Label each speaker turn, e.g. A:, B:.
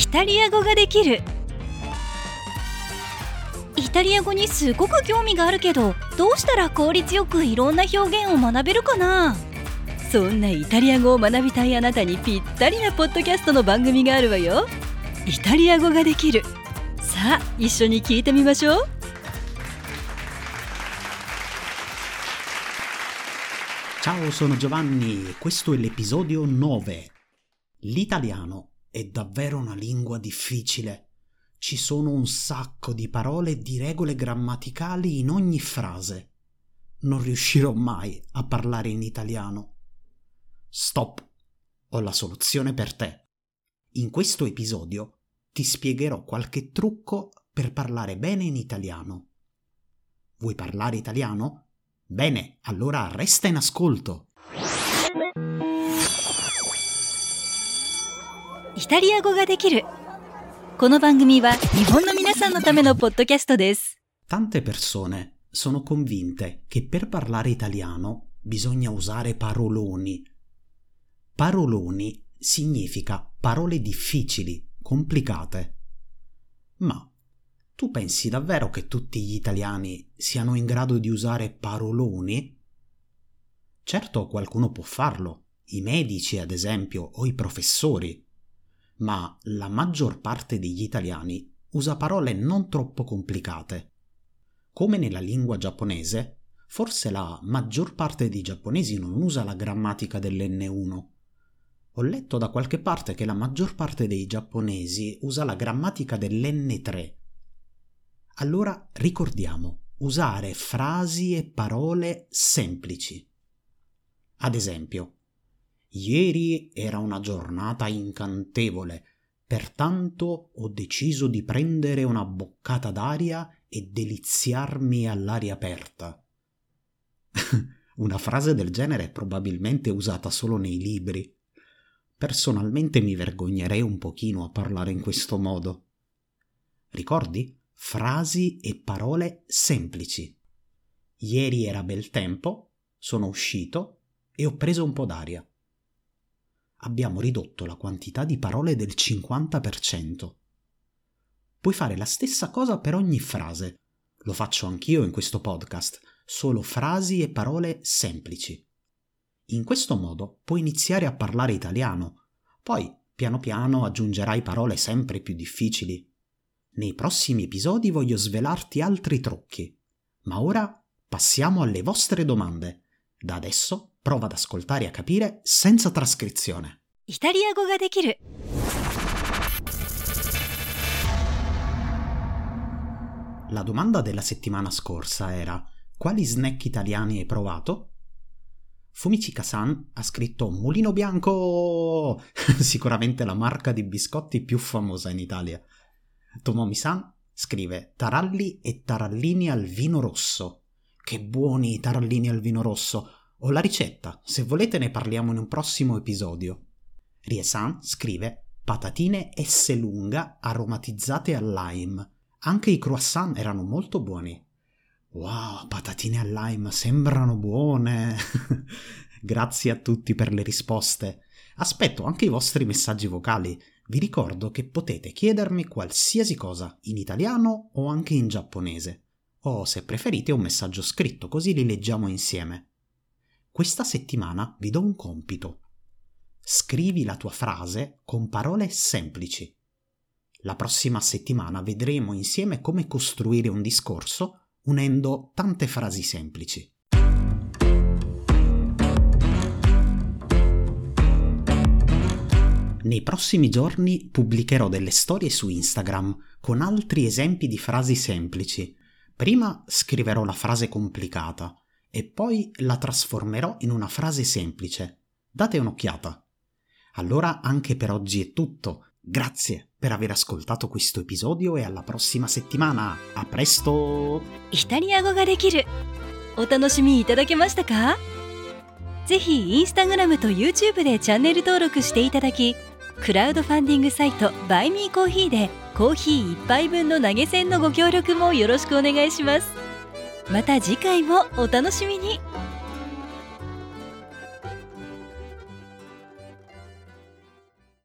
A: イタリア語ができる。イタリア語にすごく興味があるけどどうしたら効率よくいろんな表現を学べるかな？そんなイタリア語を学びたいあなたにぴったりなポッドキャストの番組があるわよ。イタリア語ができる。さあ一緒に聞いてみましょう。
B: Ciao, sono Giovanni. Questo è l'episodio 9. L'italiano. È davvero una lingua difficile. Ci sono un sacco di parole e di regole grammaticali in ogni frase. Non riuscirò mai a parlare in italiano. Stop! Ho la soluzione per te. In questo episodio ti spiegherò qualche trucco per parlare bene in italiano. Vuoi parlare italiano? Bene, allora resta in ascolto.
A: イタリア語ができるこの番組は日本の皆さんのためのポッドキャストです
B: Tante persone sono convinte che per parlare italiano bisogna usare paroloni. Paroloni significa parole difficili, complicate. Ma tu pensi davvero che tutti gli italiani siano in grado di usare paroloni? Certo qualcuno può farlo, i medici ad esempio o i professori, ma la maggior parte degli italiani usa parole non troppo complicate. Come nella lingua giapponese, forse la maggior parte dei giapponesi non usa la grammatica dell'N1. Ho letto da qualche parte che la maggior parte dei giapponesi usa la grammatica dell'N3 allora ricordiamo usare frasi e parole semplici. Ad esempio, ieri era una giornata incantevole, pertanto ho deciso di prendere una boccata d'aria e deliziarmi all'aria aperta. una frase del genere è probabilmente usata solo nei libri. Personalmente mi vergognerei un pochino a parlare in questo modo. Ricordi? frasi e parole semplici. Ieri era bel tempo, sono uscito e ho preso un po' d'aria. Abbiamo ridotto la quantità di parole del 50%. Puoi fare la stessa cosa per ogni frase. Lo faccio anch'io in questo podcast, solo frasi e parole semplici. In questo modo puoi iniziare a parlare italiano, poi piano piano aggiungerai parole sempre più difficili nei prossimi episodi voglio svelarti altri trucchi. Ma ora passiamo alle vostre domande. Da adesso Prova ad ascoltare e a capire senza trascrizione.
A: Italiano ga dekiru.
B: La domanda della settimana scorsa era quali snack italiani hai provato? Fumichika-san ha scritto Mulino Bianco, sicuramente la marca di biscotti più famosa in Italia. Tomomi-san scrive Taralli e tarallini al vino rosso. Che buoni i tarallini al vino rosso! Ho la ricetta, se volete ne parliamo in un prossimo episodio. Rie-san scrive patatine S lunga aromatizzate al lime. Anche i croissant erano molto buoni. Wow, patatine al lime sembrano buone. Grazie a tutti per le risposte. Aspetto anche i vostri messaggi vocali vi ricordo che potete chiedermi qualsiasi cosa in italiano o anche in giapponese, o se preferite un messaggio scritto così li leggiamo insieme. Questa settimana vi do un compito. Scrivi la tua frase con parole semplici. La prossima settimana vedremo insieme come costruire un discorso unendo tante frasi semplici. Nei prossimi giorni pubblicherò delle storie su Instagram con altri esempi di frasi semplici. Prima scriverò la frase complicata e poi la trasformerò in una frase semplice. Date un'occhiata. Allora anche per oggi è tutto. Grazie per aver ascoltato questo episodio e alla prossima settimana. A presto!
A: イタリア語ができるお楽しみいただけましたかぜひインスタグラムと YouTube でチャンネル登録していただきクラウドファンディングサイトバイミーコーヒーでコーヒー1杯分の投げ銭のご協力もよろしくお願いします また次回もお楽しみに。